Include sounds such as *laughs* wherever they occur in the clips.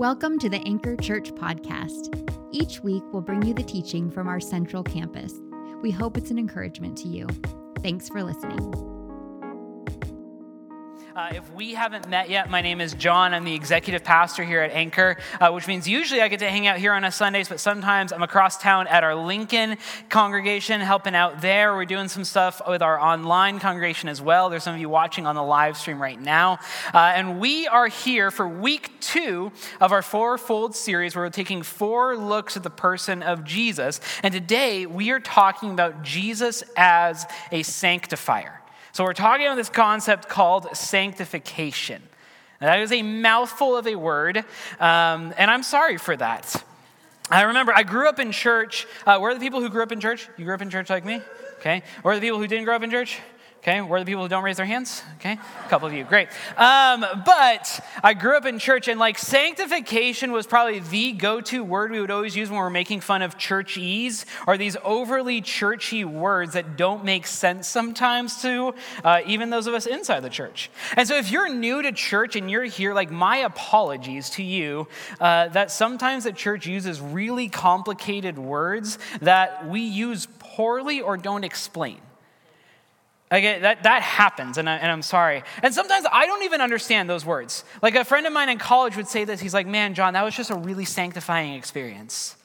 Welcome to the Anchor Church podcast. Each week, we'll bring you the teaching from our central campus. We hope it's an encouragement to you. Thanks for listening. Uh, if we haven't met yet, my name is John. I'm the executive pastor here at Anchor, uh, which means usually I get to hang out here on a Sundays, but sometimes I'm across town at our Lincoln congregation, helping out there. We're doing some stuff with our online congregation as well. There's some of you watching on the live stream right now. Uh, and we are here for week two of our fourfold series where we're taking four looks at the person of Jesus. And today we are talking about Jesus as a sanctifier. So, we're talking about this concept called sanctification. Now, that is a mouthful of a word, um, and I'm sorry for that. I remember I grew up in church. Uh, where are the people who grew up in church? You grew up in church like me? Okay. Where are the people who didn't grow up in church? Okay, where are the people who don't raise their hands? Okay, a couple of you, great. Um, but I grew up in church, and like sanctification was probably the go to word we would always use when we are making fun of churchese, or these overly churchy words that don't make sense sometimes to uh, even those of us inside the church. And so if you're new to church and you're here, like my apologies to you uh, that sometimes the church uses really complicated words that we use poorly or don't explain. Like that, that happens, and, I, and I'm sorry. And sometimes I don't even understand those words. Like a friend of mine in college would say this. He's like, man, John, that was just a really sanctifying experience.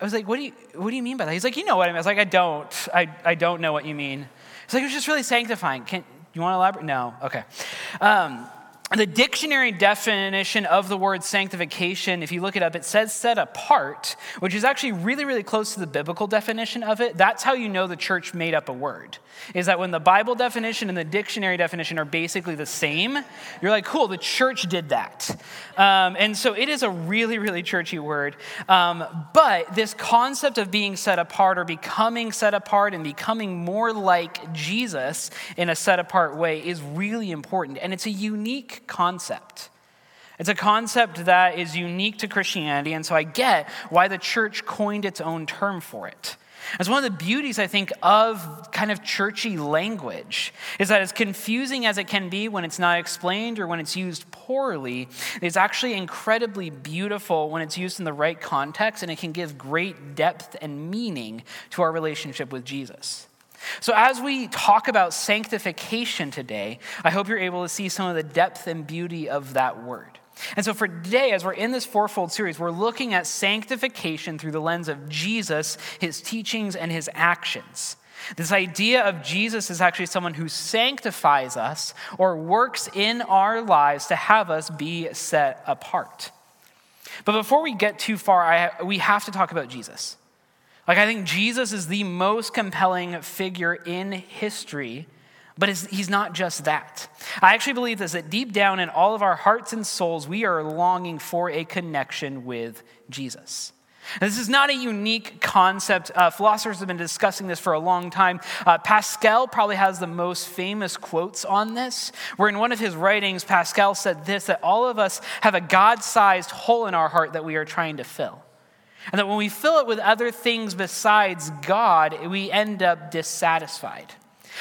I was like, what do you, what do you mean by that? He's like, you know what I mean. I was like, I don't. I, I don't know what you mean. He's like, it was just really sanctifying. Can, you want to elaborate? No. Okay. Um, the dictionary definition of the word sanctification, if you look it up, it says set apart, which is actually really, really close to the biblical definition of it. That's how you know the church made up a word. Is that when the Bible definition and the dictionary definition are basically the same, you're like, cool, the church did that. Um, and so it is a really, really churchy word. Um, but this concept of being set apart or becoming set apart and becoming more like Jesus in a set apart way is really important. And it's a unique concept. It's a concept that is unique to Christianity, and so I get why the church coined its own term for it. It's one of the beauties, I think, of kind of churchy language is that as confusing as it can be when it's not explained or when it's used poorly, it's actually incredibly beautiful when it's used in the right context and it can give great depth and meaning to our relationship with Jesus. So, as we talk about sanctification today, I hope you're able to see some of the depth and beauty of that word. And so, for today, as we're in this fourfold series, we're looking at sanctification through the lens of Jesus, his teachings, and his actions. This idea of Jesus is actually someone who sanctifies us or works in our lives to have us be set apart. But before we get too far, I, we have to talk about Jesus. Like, I think Jesus is the most compelling figure in history, but he's not just that. I actually believe this that deep down in all of our hearts and souls, we are longing for a connection with Jesus. this is not a unique concept. Uh, philosophers have been discussing this for a long time. Uh, Pascal probably has the most famous quotes on this, where in one of his writings, Pascal said this that all of us have a God sized hole in our heart that we are trying to fill. And that when we fill it with other things besides God, we end up dissatisfied.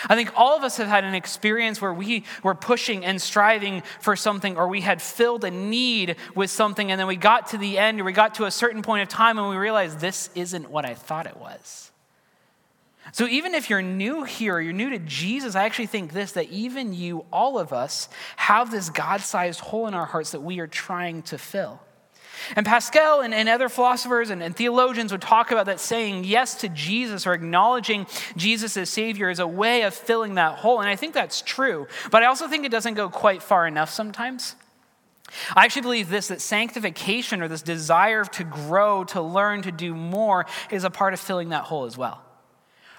I think all of us have had an experience where we were pushing and striving for something, or we had filled a need with something, and then we got to the end, or we got to a certain point of time, and we realized this isn't what I thought it was. So, even if you're new here, or you're new to Jesus, I actually think this that even you, all of us, have this God sized hole in our hearts that we are trying to fill. And Pascal and, and other philosophers and, and, theologians would talk about that saying yes to Jesus or acknowledging Jesus as Savior as a way of filling that hole. And I think that's true. But I also think it doesn't go quite far enough sometimes. I actually believe this that sanctification or this desire to grow, to learn, to do more is a part of filling that hole as well.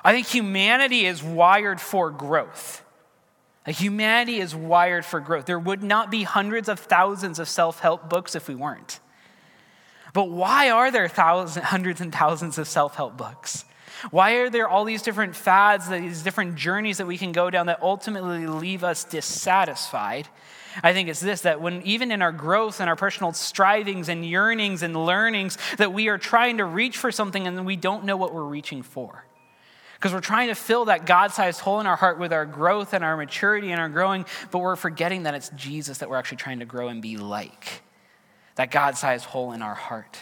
I think humanity is wired for growth. Humanity is wired for growth. There would not be hundreds of thousands of self help books if we weren't. But why are there thousands, hundreds and thousands of self help books? Why are there all these different fads, these different journeys that we can go down that ultimately leave us dissatisfied? I think it's this that when even in our growth and our personal strivings and yearnings and learnings, that we are trying to reach for something and we don't know what we're reaching for. Because we're trying to fill that God sized hole in our heart with our growth and our maturity and our growing, but we're forgetting that it's Jesus that we're actually trying to grow and be like. That God sized hole in our heart.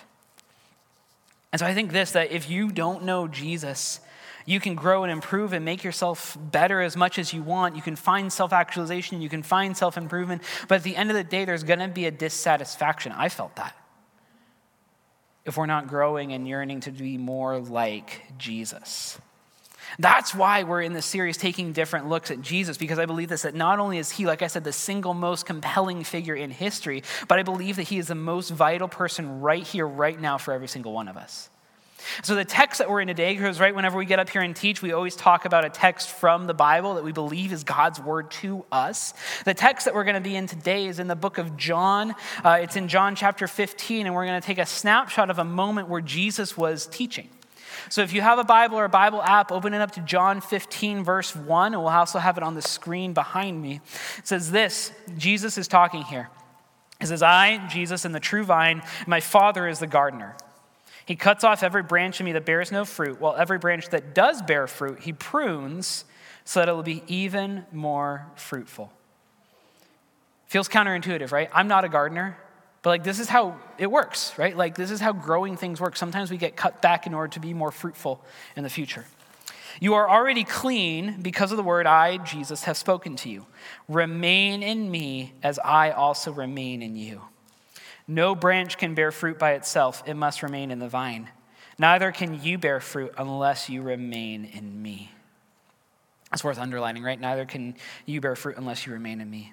And so I think this that if you don't know Jesus, you can grow and improve and make yourself better as much as you want. You can find self actualization, you can find self improvement. But at the end of the day, there's going to be a dissatisfaction. I felt that. If we're not growing and yearning to be more like Jesus. That's why we're in this series taking different looks at Jesus, because I believe this that not only is he, like I said, the single most compelling figure in history, but I believe that he is the most vital person right here, right now, for every single one of us. So, the text that we're in today, because right whenever we get up here and teach, we always talk about a text from the Bible that we believe is God's word to us. The text that we're going to be in today is in the book of John. Uh, it's in John chapter 15, and we're going to take a snapshot of a moment where Jesus was teaching. So if you have a Bible or a Bible app, open it up to John 15, verse 1, and we'll also have it on the screen behind me. It says this Jesus is talking here. It says, I, Jesus, am the true vine, my Father is the gardener. He cuts off every branch in me that bears no fruit, while every branch that does bear fruit, he prunes so that it will be even more fruitful. Feels counterintuitive, right? I'm not a gardener. But like this is how it works, right? Like this is how growing things work. Sometimes we get cut back in order to be more fruitful in the future. You are already clean because of the word I, Jesus, have spoken to you. Remain in me as I also remain in you. No branch can bear fruit by itself, it must remain in the vine. Neither can you bear fruit unless you remain in me. That's worth underlining, right? Neither can you bear fruit unless you remain in me.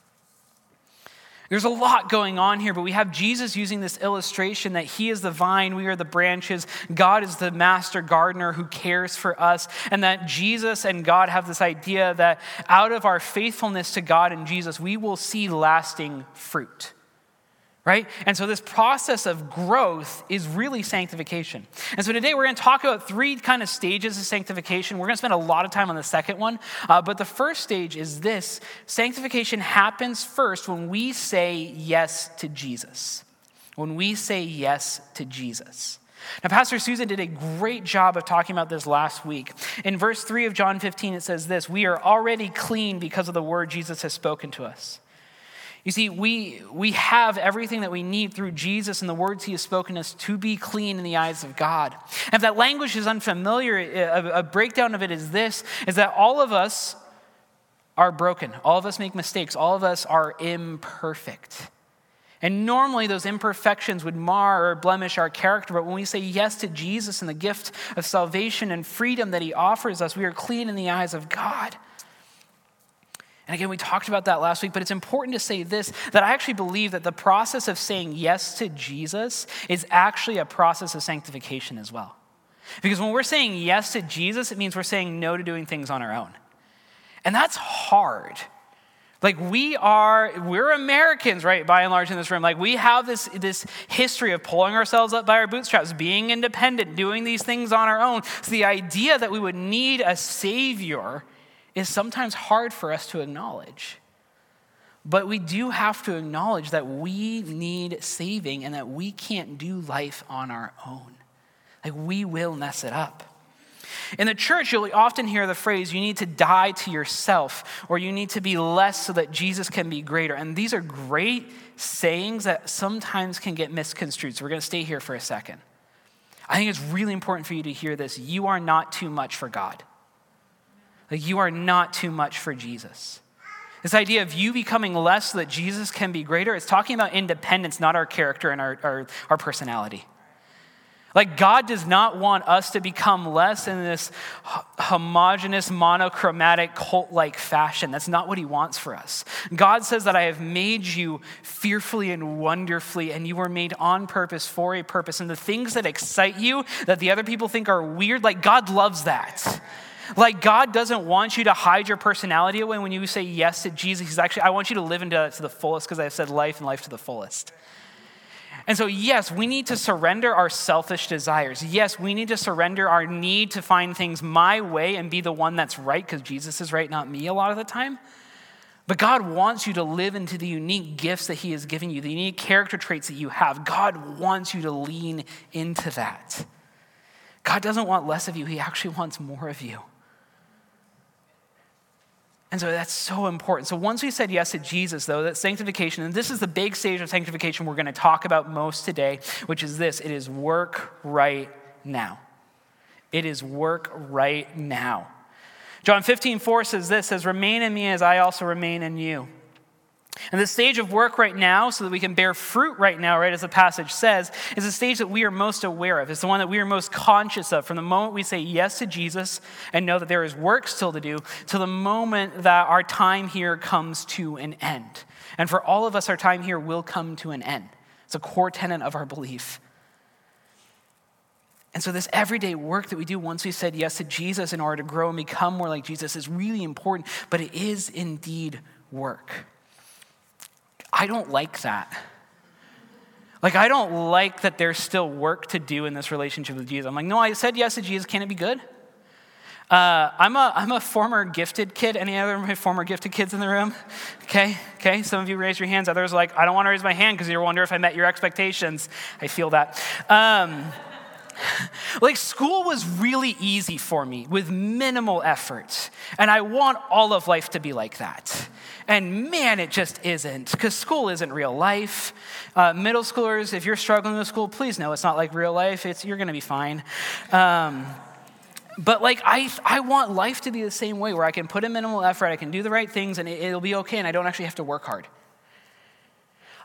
There's a lot going on here, but we have Jesus using this illustration that He is the vine, we are the branches, God is the master gardener who cares for us, and that Jesus and God have this idea that out of our faithfulness to God and Jesus, we will see lasting fruit right? And so this process of growth is really sanctification. And so today we're going to talk about three kind of stages of sanctification. We're going to spend a lot of time on the second one, uh, but the first stage is this sanctification happens first when we say yes to Jesus. When we say yes to Jesus. Now, Pastor Susan did a great job of talking about this last week. In verse 3 of John 15, it says this We are already clean because of the word Jesus has spoken to us. You see, we, we have everything that we need through Jesus and the words he has spoken us to be clean in the eyes of God. And if that language is unfamiliar, a, a breakdown of it is this, is that all of us are broken. All of us make mistakes. All of us are imperfect. And normally those imperfections would mar or blemish our character. But when we say yes to Jesus and the gift of salvation and freedom that he offers us, we are clean in the eyes of God. And again, we talked about that last week, but it's important to say this that I actually believe that the process of saying yes to Jesus is actually a process of sanctification as well. Because when we're saying yes to Jesus, it means we're saying no to doing things on our own. And that's hard. Like we are, we're Americans, right, by and large in this room. Like we have this, this history of pulling ourselves up by our bootstraps, being independent, doing these things on our own. So the idea that we would need a savior is sometimes hard for us to acknowledge. But we do have to acknowledge that we need saving and that we can't do life on our own. Like we will mess it up. In the church, you'll often hear the phrase, you need to die to yourself, or you need to be less so that Jesus can be greater. And these are great sayings that sometimes can get misconstrued. So we're going to stay here for a second. I think it's really important for you to hear this. You are not too much for God. Like you are not too much for Jesus. This idea of you becoming less so that Jesus can be greater, is talking about independence, not our character and our, our, our personality. Like, God does not want us to become less in this homogenous, monochromatic, cult like fashion. That's not what He wants for us. God says that I have made you fearfully and wonderfully, and you were made on purpose for a purpose. And the things that excite you, that the other people think are weird, like, God loves that. Like, God doesn't want you to hide your personality away when you say yes to Jesus. He's actually, I want you to live into that to the fullest because I've said life and life to the fullest. And so, yes, we need to surrender our selfish desires. Yes, we need to surrender our need to find things my way and be the one that's right because Jesus is right, not me, a lot of the time. But God wants you to live into the unique gifts that He has given you, the unique character traits that you have. God wants you to lean into that. God doesn't want less of you, He actually wants more of you. And so that's so important. So once we said yes to Jesus, though, that sanctification, and this is the big stage of sanctification we're going to talk about most today, which is this it is work right now. It is work right now. John 15, 4 says this says, Remain in me as I also remain in you. And the stage of work right now, so that we can bear fruit right now, right as the passage says, is the stage that we are most aware of. It's the one that we are most conscious of from the moment we say yes to Jesus and know that there is work still to do, to the moment that our time here comes to an end. And for all of us, our time here will come to an end. It's a core tenet of our belief. And so, this everyday work that we do once we said yes to Jesus in order to grow and become more like Jesus is really important, but it is indeed work. I don't like that. Like, I don't like that there's still work to do in this relationship with Jesus. I'm like, no, I said yes to Jesus. Can it be good? Uh, I'm, a, I'm a former gifted kid. Any other former gifted kids in the room? Okay, okay. Some of you raise your hands. Others like, I don't want to raise my hand because you wonder if I met your expectations. I feel that. Um, *laughs* like school was really easy for me with minimal effort. And I want all of life to be like that. And man, it just isn't, because school isn't real life. Uh, middle schoolers, if you're struggling with school, please know it's not like real life. It's, you're going to be fine. Um, but like I, I want life to be the same way where I can put in minimal effort, I can do the right things, and it, will be okay, and I don't actually have to work hard.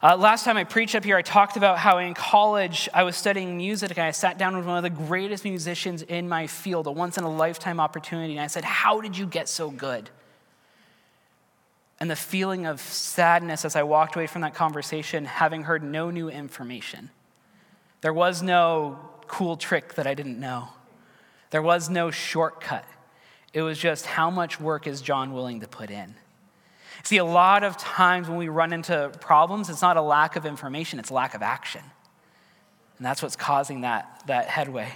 Uh, last time I preached up here, I talked about how in college I was studying music and I sat down with one of the greatest musicians in my field, a once in a lifetime opportunity, and I said, How did you get so good? and the feeling of sadness as I walked away from that conversation, having heard no new information. There was no cool trick that I didn't know, there was no shortcut. It was just how much work is John willing to put in? See, a lot of times when we run into problems, it's not a lack of information, it's lack of action. And that's what's causing that, that headway.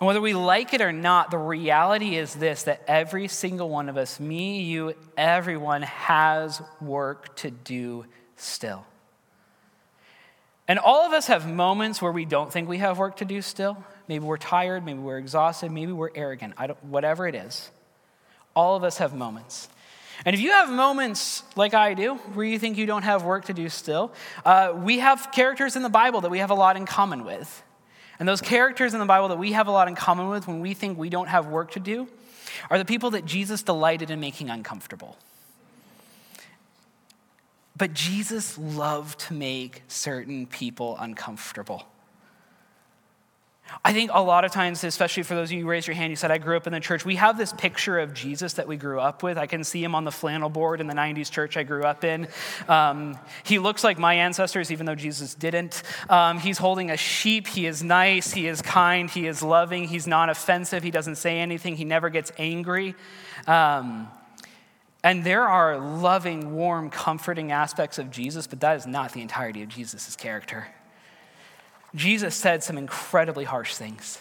And whether we like it or not, the reality is this that every single one of us, me, you, everyone, has work to do still. And all of us have moments where we don't think we have work to do still. Maybe we're tired, maybe we're exhausted, maybe we're arrogant, I don't, whatever it is. All of us have moments. And if you have moments like I do, where you think you don't have work to do still, uh, we have characters in the Bible that we have a lot in common with. And those characters in the Bible that we have a lot in common with when we think we don't have work to do are the people that Jesus delighted in making uncomfortable. But Jesus loved to make certain people uncomfortable. I think a lot of times, especially for those of you who raised your hand, you said, I grew up in the church. We have this picture of Jesus that we grew up with. I can see him on the flannel board in the 90s church I grew up in. Um, he looks like my ancestors, even though Jesus didn't. Um, he's holding a sheep. He is nice. He is kind. He is loving. He's not offensive. He doesn't say anything. He never gets angry. Um, and there are loving, warm, comforting aspects of Jesus, but that is not the entirety of Jesus' character. Jesus said some incredibly harsh things.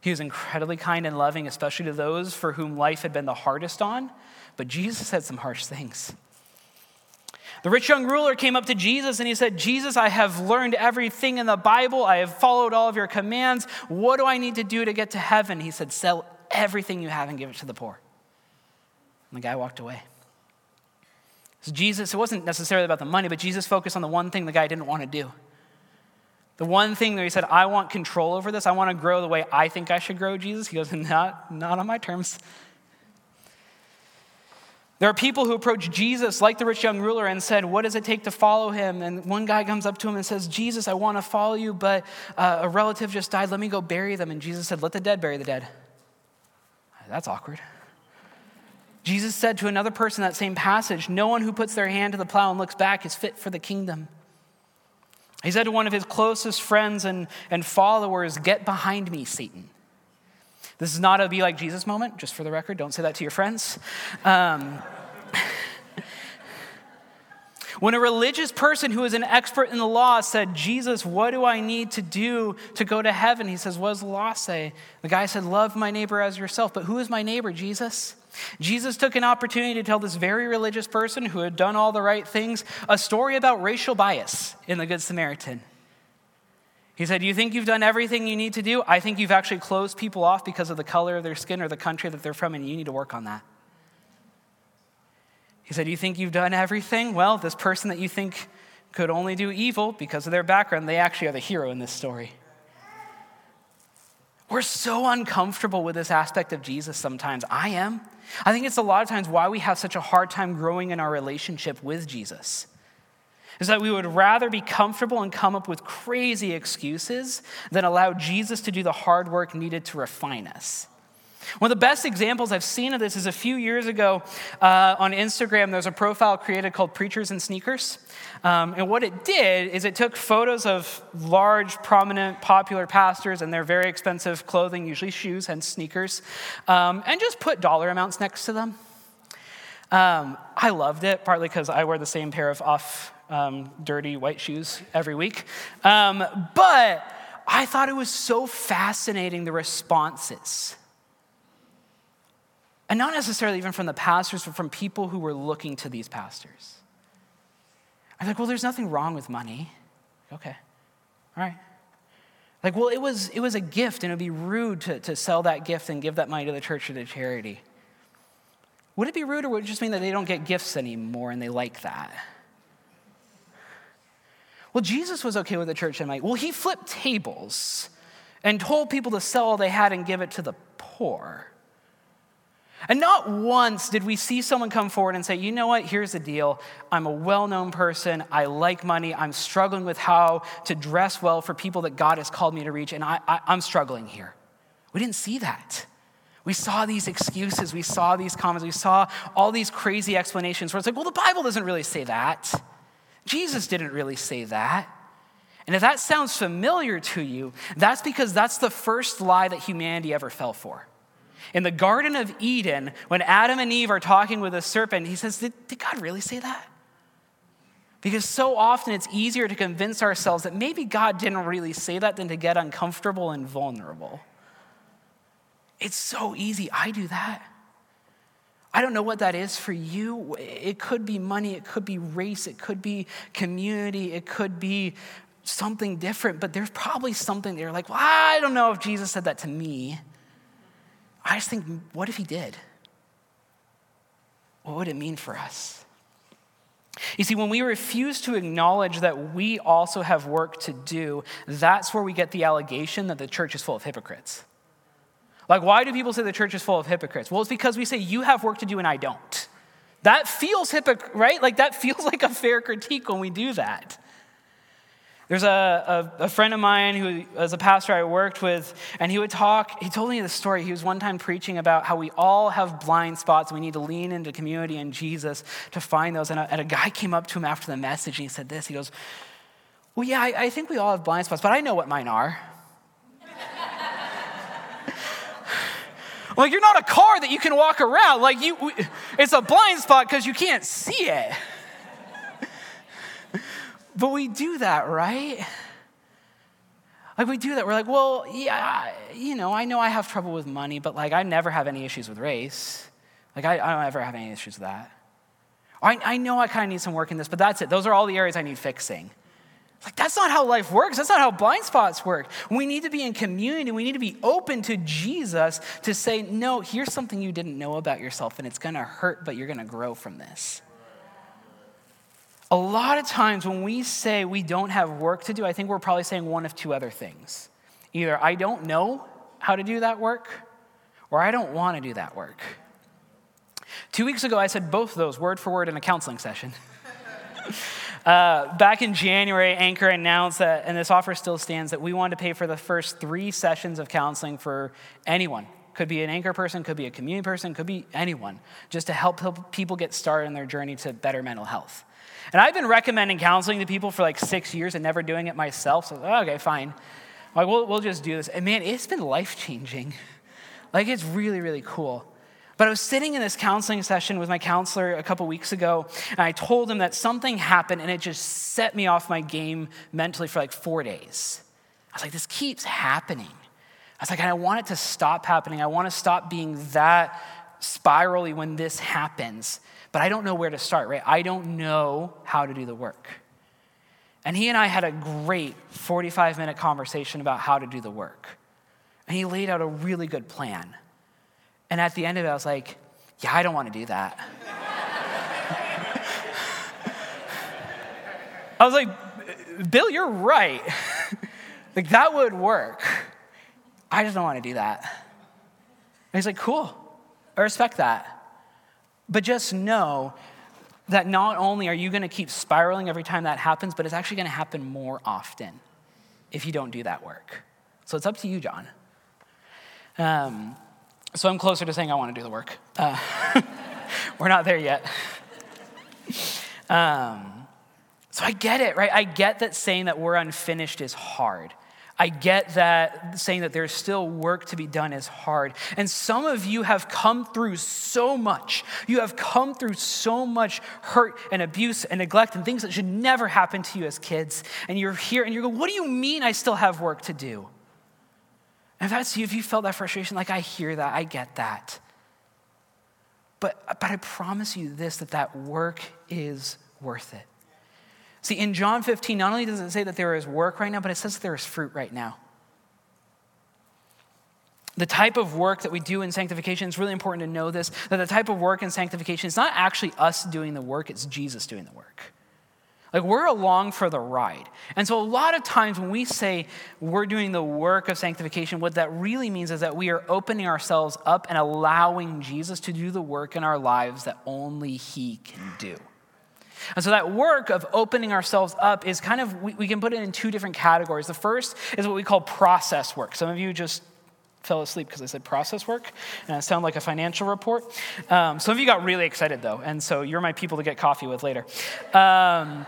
He was incredibly kind and loving, especially to those for whom life had been the hardest on, but Jesus said some harsh things. The rich young ruler came up to Jesus and he said, Jesus, I have learned everything in the Bible. I have followed all of your commands. What do I need to do to get to heaven? He said, Sell everything you have and give it to the poor. And the guy walked away. So Jesus, it wasn't necessarily about the money, but Jesus focused on the one thing the guy didn't want to do. The one thing that he said, I want control over this. I want to grow the way I think I should grow, Jesus. He goes, not, not on my terms. There are people who approach Jesus, like the rich young ruler, and said, What does it take to follow him? And one guy comes up to him and says, Jesus, I want to follow you, but uh, a relative just died. Let me go bury them. And Jesus said, Let the dead bury the dead. That's awkward. Jesus said to another person that same passage, No one who puts their hand to the plow and looks back is fit for the kingdom. He said to one of his closest friends and, and followers, Get behind me, Satan. This is not a be like Jesus moment, just for the record. Don't say that to your friends. Um, *laughs* when a religious person who is an expert in the law said, Jesus, what do I need to do to go to heaven? He says, What does the law say? The guy said, Love my neighbor as yourself. But who is my neighbor, Jesus? Jesus took an opportunity to tell this very religious person who had done all the right things a story about racial bias in the Good Samaritan. He said, You think you've done everything you need to do? I think you've actually closed people off because of the color of their skin or the country that they're from, and you need to work on that. He said, You think you've done everything? Well, this person that you think could only do evil because of their background, they actually are the hero in this story. We're so uncomfortable with this aspect of Jesus sometimes. I am. I think it's a lot of times why we have such a hard time growing in our relationship with Jesus is that we would rather be comfortable and come up with crazy excuses than allow Jesus to do the hard work needed to refine us. One of the best examples I've seen of this is a few years ago uh, on Instagram, there's a profile created called Preachers and Sneakers. Um, and what it did is it took photos of large, prominent, popular pastors and their very expensive clothing, usually shoes, and sneakers, um, and just put dollar amounts next to them. Um, I loved it, partly because I wear the same pair of off um, dirty white shoes every week. Um, but I thought it was so fascinating the responses. And not necessarily even from the pastors, but from people who were looking to these pastors. I'm like, well, there's nothing wrong with money. Okay, all right. Like, well, it was, it was a gift, and it would be rude to, to sell that gift and give that money to the church or to charity. Would it be rude, or would it just mean that they don't get gifts anymore and they like that? Well, Jesus was okay with the church and like, well, he flipped tables and told people to sell all they had and give it to the poor. And not once did we see someone come forward and say, you know what, here's the deal. I'm a well known person. I like money. I'm struggling with how to dress well for people that God has called me to reach, and I, I, I'm struggling here. We didn't see that. We saw these excuses. We saw these comments. We saw all these crazy explanations where it's like, well, the Bible doesn't really say that. Jesus didn't really say that. And if that sounds familiar to you, that's because that's the first lie that humanity ever fell for. In the Garden of Eden, when Adam and Eve are talking with a serpent, he says, Did, did God really say that? Because so often it's easier to convince ourselves that maybe God didn't really say that than to get uncomfortable and vulnerable. It's so easy. I do that. I don't know what that is for you. It could be money, it could be race, it could be community, it could be something different, but there's probably something there like, well, I don't know if Jesus said that to me. I just think, what if he did? What would it mean for us? You see, when we refuse to acknowledge that we also have work to do, that's where we get the allegation that the church is full of hypocrites. Like, why do people say the church is full of hypocrites? Well, it's because we say you have work to do and I don't. That feels hypocrite, right? Like, that *laughs* feels like a fair critique when we do that. There's a, a, a, friend of mine who was a pastor I worked with, and he would talk. He told me the story. He was one time preaching about how we all have blind spots. And we need to lean into community and Jesus to find those. And a, and a guy came up to him after the message and he said this. He goes, Well, yeah, I, I think we all have blind spots, but I know what mine are. *laughs* Like, you're not a car that you can walk around. Like, you, it's a blind spot because you can't see it. But we do that, right? Like, we do that. We're like, well, yeah, you know, I know I have trouble with money, but like, I never have any issues with race. Like, I, I don't ever have any issues with that. I, I know I kind of need some work in this, but that's it. Those are all the areas I need fixing. Like, that's not how life works. That's not how blind spots work. We need to be in community. We need to be open to Jesus to say, no, here's something you didn't know about yourself, and it's going to hurt, but you're going to grow from this. A lot of times when we say we don't have work to do, I think we're probably saying one of two other things. Either I don't know how to do that work, or I don't want to do that work. Two weeks ago, I said both of those word for word in a counseling session. *laughs* uh, back in January, Anchor announced that, and this offer still stands, that we wanted to pay for the first three sessions of counseling for anyone. Could be an anchor person, could be a community person, could be anyone, just to help people get started in their journey to better mental health. And I've been recommending counseling to people for like six years and never doing it myself. So, oh, okay, fine. Like, we'll, we'll just do this. And man, it's been life changing. Like, it's really, really cool. But I was sitting in this counseling session with my counselor a couple weeks ago, and I told him that something happened, and it just set me off my game mentally for like four days. I was like, this keeps happening. I was like, I want it to stop happening. I want to stop being that spirally when this happens, but I don't know where to start, right? I don't know how to do the work. And he and I had a great 45 minute conversation about how to do the work. And he laid out a really good plan. And at the end of it, I was like, yeah, I don't want to do that. *laughs* I was like, Bill, you're right. *laughs* like, that would work. I just don't want to do that. And he's like, cool. I respect that. But just know that not only are you going to keep spiraling every time that happens, but it's actually going to happen more often if you don't do that work. So it's up to you, John. Um, so I'm closer to saying I want to do the work. Uh, *laughs* we're not there yet. Um, so I get it, right? I get that saying that we're unfinished is hard. I get that saying that there's still work to be done is hard. And some of you have come through so much. You have come through so much hurt and abuse and neglect and things that should never happen to you as kids. And you're here and you're going, What do you mean I still have work to do? And if that's you, if you felt that frustration, like I hear that, I get that. But, but I promise you this that that work is worth it. See, in John 15, not only does it say that there is work right now, but it says there is fruit right now. The type of work that we do in sanctification, it's really important to know this that the type of work in sanctification is not actually us doing the work, it's Jesus doing the work. Like we're along for the ride. And so, a lot of times when we say we're doing the work of sanctification, what that really means is that we are opening ourselves up and allowing Jesus to do the work in our lives that only He can do. And so that work of opening ourselves up is kind of, we, we, can put it in two different categories. The first is what we call process work. Some of you just fell asleep because I said process work, and it sounded like a financial report. Um, some of you got really excited though, and so you're my people to get coffee with later. Um,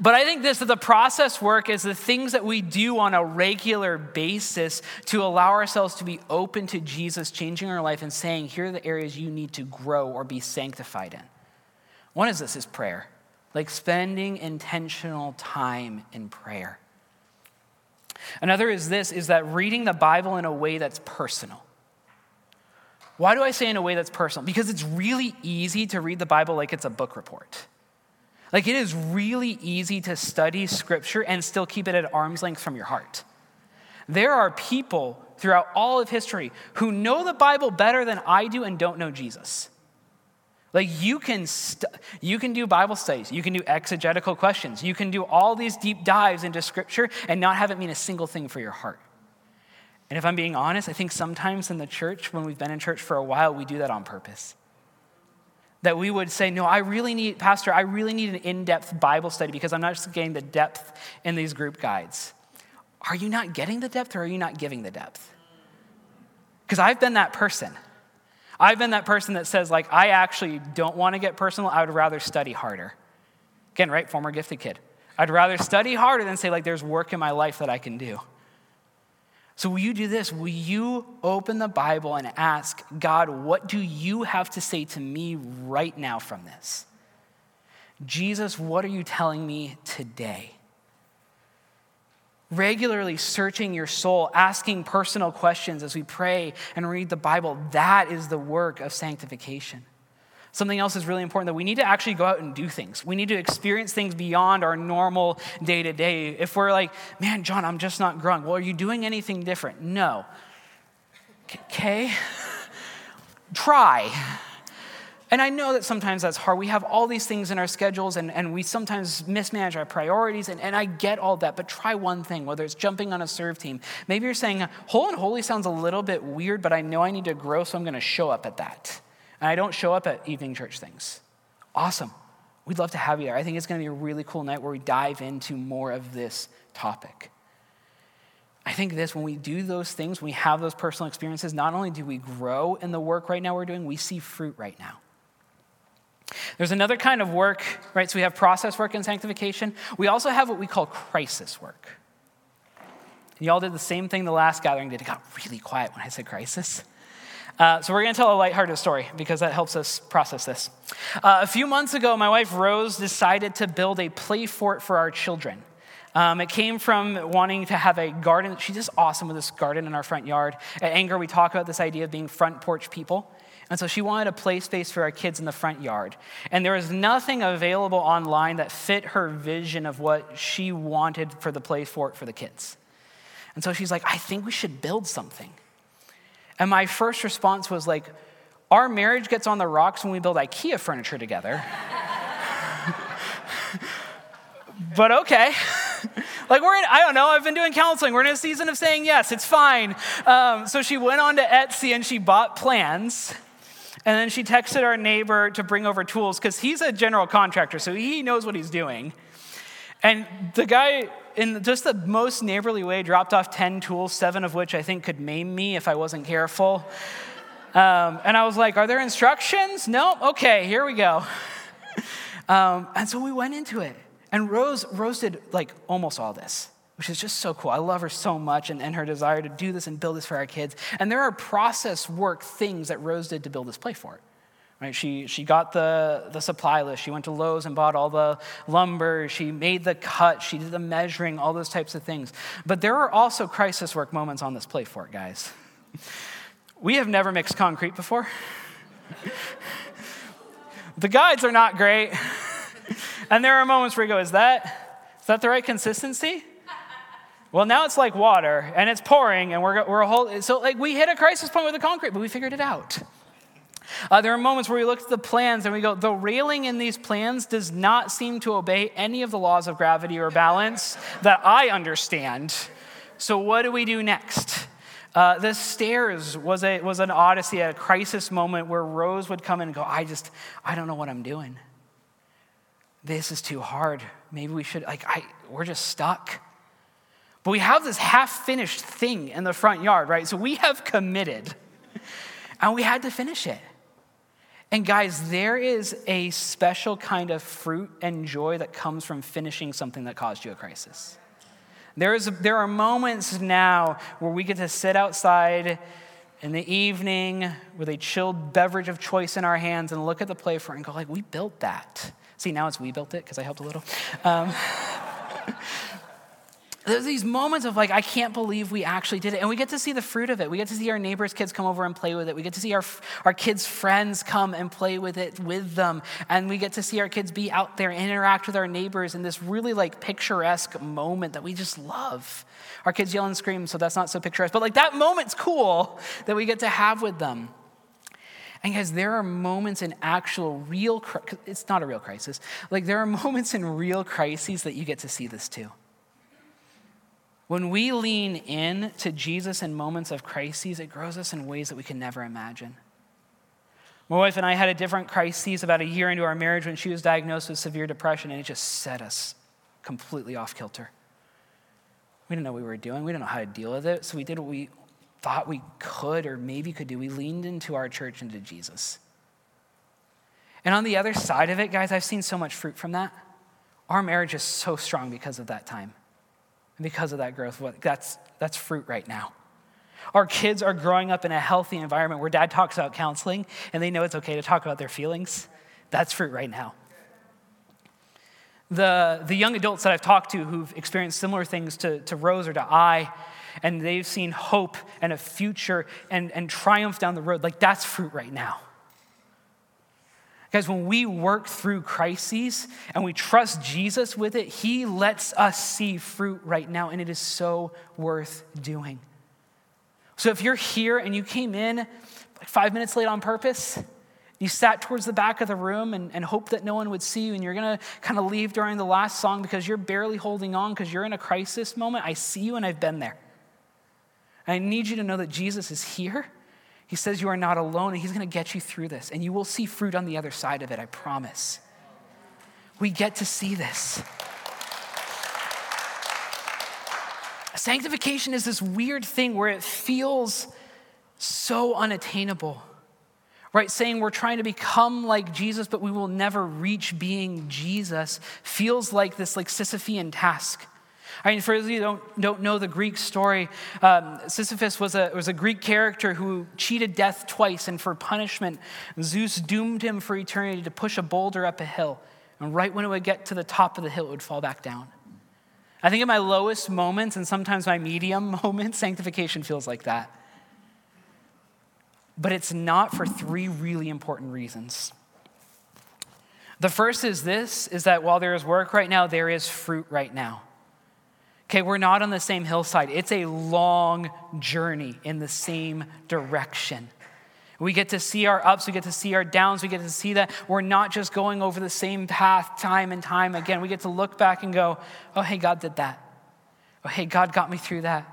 but I think this that the process work is the things that we do on a regular basis to allow ourselves to be open to Jesus changing our life and saying, here are the areas you need to grow or be sanctified in. One is this is prayer, like spending intentional time in prayer. Another is this is that reading the Bible in a way that's personal. Why do I say in a way that's personal? Because it's really easy to read the Bible like it's a book report. Like it is really easy to study scripture and still keep it at arm's length from your heart. There are people throughout all of history who know the Bible better than I do and don't know Jesus. Like you can st- you can do Bible studies, you can do exegetical questions, you can do all these deep dives into scripture and not have it mean a single thing for your heart. And if I'm being honest, I think sometimes in the church when we've been in church for a while, we do that on purpose. That we would say, "No, I really need pastor, I really need an in-depth Bible study because I'm not just getting the depth in these group guides." Are you not getting the depth or are you not giving the depth? Because I've been that person. I've been that person that says, like, I actually don't want to get personal. I would rather study harder. Again, right? Former gifted kid. I'd rather study harder than say, like, there's work in my life that I can do. So, will you do this? Will you open the Bible and ask, God, what do you have to say to me right now from this? Jesus, what are you telling me today? Regularly searching your soul, asking personal questions as we pray and read the Bible, that is the work of sanctification. Something else is really important that we need to actually go out and do things. We need to experience things beyond our normal day to day. If we're like, man, John, I'm just not growing. Well, are you doing anything different? No. Okay? *laughs* Try. And I know that sometimes that's hard. We have all these things in our schedules and, and we sometimes mismanage our priorities. And, and I get all that, but try one thing, whether it's jumping on a serve team. Maybe you're saying, whole and holy sounds a little bit weird, but I know I need to grow, so I'm going to show up at that. and I don't show up at evening church things, awesome. We'd love to have you there. I think it's going to be a really cool night where we dive into more of this topic. I think this, when we do those things, when we have those personal experiences, not only do we grow in the work right now we're doing, we see fruit right now. There's another kind of work, right? So we have process work and sanctification. We also have what we call crisis work. And y'all did the same thing the last gathering did. It got really quiet when I said crisis. Uh, so we're going to tell a lighthearted story because that helps us process this. Uh, a few months ago, my wife Rose decided to build a play fort for our children. Um, it came from wanting to have a garden. She's just awesome with this garden in our front yard. At Anchor, we talk about this idea of being front porch people. And so she wanted a play space for our kids in the front yard. And there was nothing available online that fit her vision of what she wanted for the play fort for the kids. And so she's like, I think we should build something. And my first response was like, our marriage gets on the rocks when we build IKEA furniture together. *laughs* but okay. *laughs* like we're in, I don't know, I've been doing counseling. We're in a season of saying yes, it's fine. Um, so she went on to Etsy and she bought plans. And then she texted our neighbor to bring over tools because he's a general contractor, so he knows what he's doing. And the guy, in just the most neighborly way, dropped off 10 tools, seven of which I think could maim me if I wasn't careful. Um, and I was like, Are there instructions? No? Okay, here we go. *laughs* Um, and so we went into it. And Rose roasted like almost all this, which is just so cool. I love her so much and, and her desire to do this and build this for our kids. And there are process work things that Rose did to build this play fort. Right? She, she got the, the supply list. She went to Lowe's and bought all the lumber. She made the cut. She did the measuring, all those types of things. But there are also crisis work moments on this play fort, guys. We have never mixed concrete before. *laughs* the guides are not great. *laughs* and there are moments where you go, is that, is that the right consistency? Well, now it's like water and it's pouring and we're, we're whole, so like we hit a crisis point with the concrete, but we figured it out. Uh, there are moments where we look at the plans and we go, the railing in these plans does not seem to obey any of the laws of gravity or balance that I understand. So, what do we do next? Uh, the stairs was, a, was an odyssey, a crisis moment where Rose would come in and go, I just, I don't know what I'm doing. This is too hard. Maybe we should, like, I, we're just stuck. But we have this half finished thing in the front yard, right? So we have committed and we had to finish it. And guys, there is a special kind of fruit and joy that comes from finishing something that caused you a crisis. There, is there are moments now where we get to sit outside in the evening with a chilled beverage of choice in our hands and look at the play for and go like, we built that. See, now it's we built it because I helped a little. Um, *laughs* there's these moments of like, I can't believe we actually did it. And we get to see the fruit of it. We get to see our neighbors' kids come over and play with it. We get to see our, our kids' friends come and play with it with them. And we get to see our kids be out there and interact with our neighbors in this really like picturesque moment that we just love. Our kids yell and scream, so that's not so picturesque. But like that moment's cool that we get to have with them. And guys, there are moments in actual real, it's not a real crisis. Like there are moments in real crises that you get to see this too. When we lean in to Jesus in moments of crises, it grows us in ways that we can never imagine. My wife and I had a different crisis about a year into our marriage when she was diagnosed with severe depression, and it just set us completely off kilter. We didn't know what we were doing. We didn't know how to deal with it. So we did what we thought we could or maybe could do. We leaned into our church and to Jesus. And on the other side of it, guys, I've seen so much fruit from that. Our marriage is so strong because of that time. And because of that growth, that's, that's fruit right now. Our kids are growing up in a healthy environment where dad talks about counseling and they know it's okay to talk about their feelings. That's fruit right now. The, the young adults that I've talked to who've experienced similar things to, to Rose or to I, and they've seen hope and a future and, and triumph down the road, like that's fruit right now. Guys, when we work through crises and we trust Jesus with it, He lets us see fruit right now, and it is so worth doing. So if you're here and you came in like five minutes late on purpose, you sat towards the back of the room and, and hoped that no one would see you, and you're gonna kind of leave during the last song because you're barely holding on because you're in a crisis moment, I see you and I've been there. I need you to know that Jesus is here He says you are not alone, and He's going to get you through this, and you will see fruit on the other side of it, I promise. We get to see this. Sanctification is this weird thing where it feels so unattainable, right? Saying we're trying to become like Jesus, but we will never reach being Jesus feels like this like Sisyphean task. I mean, for those of you who don't, don't know the Greek story, um, Sisyphus was a, was a Greek character who cheated death twice, and for punishment, Zeus doomed him for eternity to push a boulder up a hill. And right when it would get to the top of the hill, it would fall back down. I think in my lowest moments and sometimes my medium *laughs* moments, sanctification feels like that. But it's not for three really important reasons. The first is this is that while there is work right now, there is fruit right now. Okay, we're not on the same hillside. It's a long journey in the same direction. We get to see our ups, we get to see our downs, we get to see that we're not just going over the same path time and time again. We get to look back and go, oh, hey, God did that. Oh, hey, God got me through that.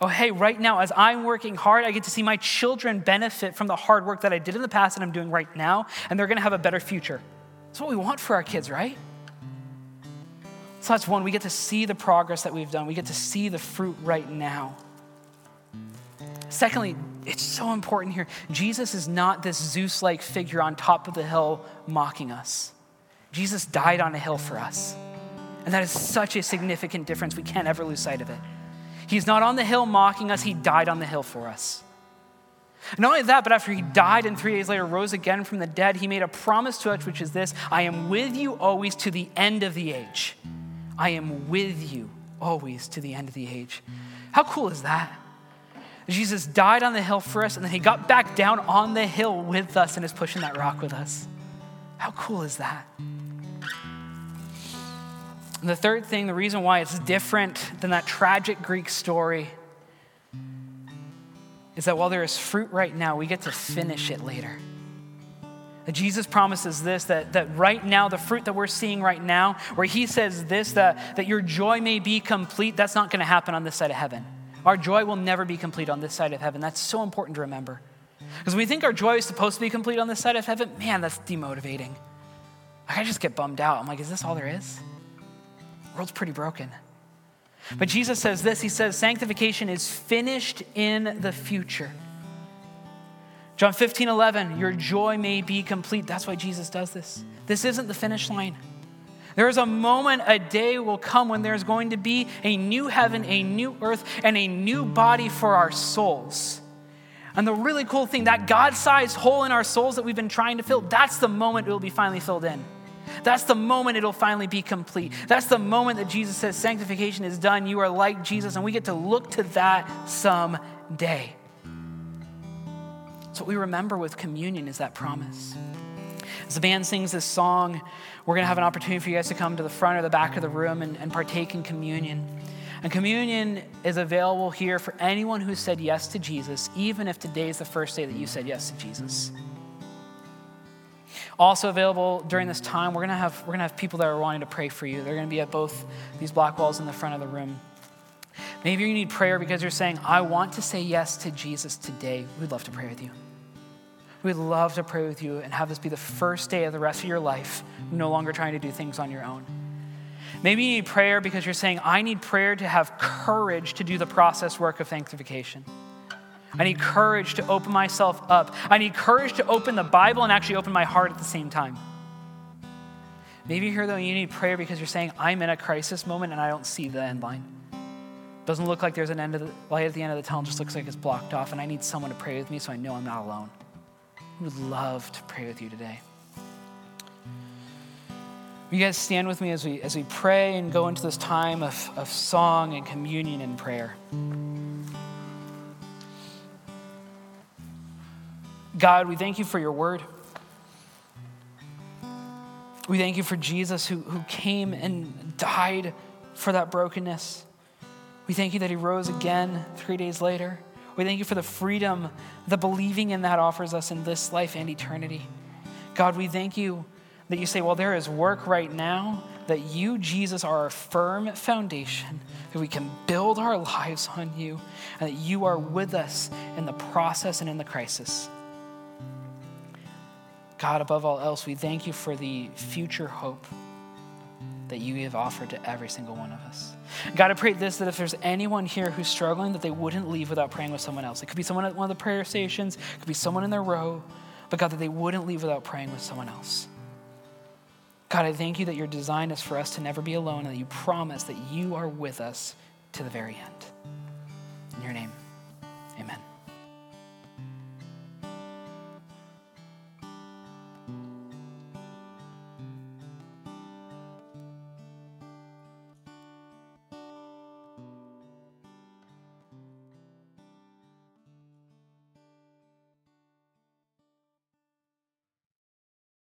Oh, hey, right now, as I'm working hard, I get to see my children benefit from the hard work that I did in the past and I'm doing right now, and they're gonna have a better future. That's what we want for our kids, right? So that's one. We get to see the progress that we've done, we get to see the fruit right now. Secondly, it's so important here. Jesus is not this Zeus like figure on top of the hill mocking us. Jesus died on a hill for us. And that is such a significant difference. We can't ever lose sight of it. He's not on the hill mocking us, He died on the hill for us. Not only that, but after He died and three days later rose again from the dead, He made a promise to us, which is this I am with you always to the end of the age. I am with you always to the end of the age. How cool is that? Jesus died on the hill for us, and then he got back down on the hill with us and is pushing that rock with us. How cool is that? And the third thing, the reason why it's different than that tragic Greek story, is that while there is fruit right now, we get to finish it later. Jesus promises this that, that right now, the fruit that we're seeing right now, where he says this, that, that your joy may be complete, that's not going to happen on this side of heaven. Our joy will never be complete on this side of heaven. That's so important to remember. Because we think our joy is supposed to be complete on this side of heaven, man, that's demotivating. I just get bummed out. I'm like, is this all there is? The world's pretty broken. But Jesus says this He says, sanctification is finished in the future. John 15, 11, your joy may be complete. That's why Jesus does this. This isn't the finish line. There is a moment, a day will come when there's going to be a new heaven, a new earth, and a new body for our souls. And the really cool thing, that God sized hole in our souls that we've been trying to fill, that's the moment it will be finally filled in. That's the moment it'll finally be complete. That's the moment that Jesus says sanctification is done. You are like Jesus, and we get to look to that someday. What we remember with communion is that promise. As the band sings this song, we're going to have an opportunity for you guys to come to the front or the back of the room and, and partake in communion. And communion is available here for anyone who said yes to Jesus, even if today is the first day that you said yes to Jesus. Also available during this time, we're gonna have we're gonna have people that are wanting to pray for you. They're gonna be at both these black walls in the front of the room. Maybe you need prayer because you're saying, I want to say yes to Jesus today. We'd love to pray with you. We'd love to pray with you and have this be the first day of the rest of your life, no longer trying to do things on your own. Maybe you need prayer because you're saying, I need prayer to have courage to do the process work of sanctification. I need courage to open myself up. I need courage to open the Bible and actually open my heart at the same time. Maybe you here, though, you need prayer because you're saying, I'm in a crisis moment and I don't see the end line. Doesn't look like there's an end of the light at the end of the tunnel, just looks like it's blocked off, and I need someone to pray with me so I know I'm not alone. We would love to pray with you today. You guys stand with me as we, as we pray and go into this time of, of song and communion and prayer. God, we thank you for your word. We thank you for Jesus who, who came and died for that brokenness. We thank you that he rose again three days later. We thank you for the freedom the believing in that offers us in this life and eternity. God, we thank you that you say, well, there is work right now that you, Jesus, are our firm foundation, that we can build our lives on you, and that you are with us in the process and in the crisis. God, above all else, we thank you for the future hope that you have offered to every single one of us. God, I pray this that if there's anyone here who's struggling, that they wouldn't leave without praying with someone else. It could be someone at one of the prayer stations, it could be someone in their row, but God, that they wouldn't leave without praying with someone else. God, I thank you that your design is for us to never be alone and that you promise that you are with us to the very end. In your name, amen.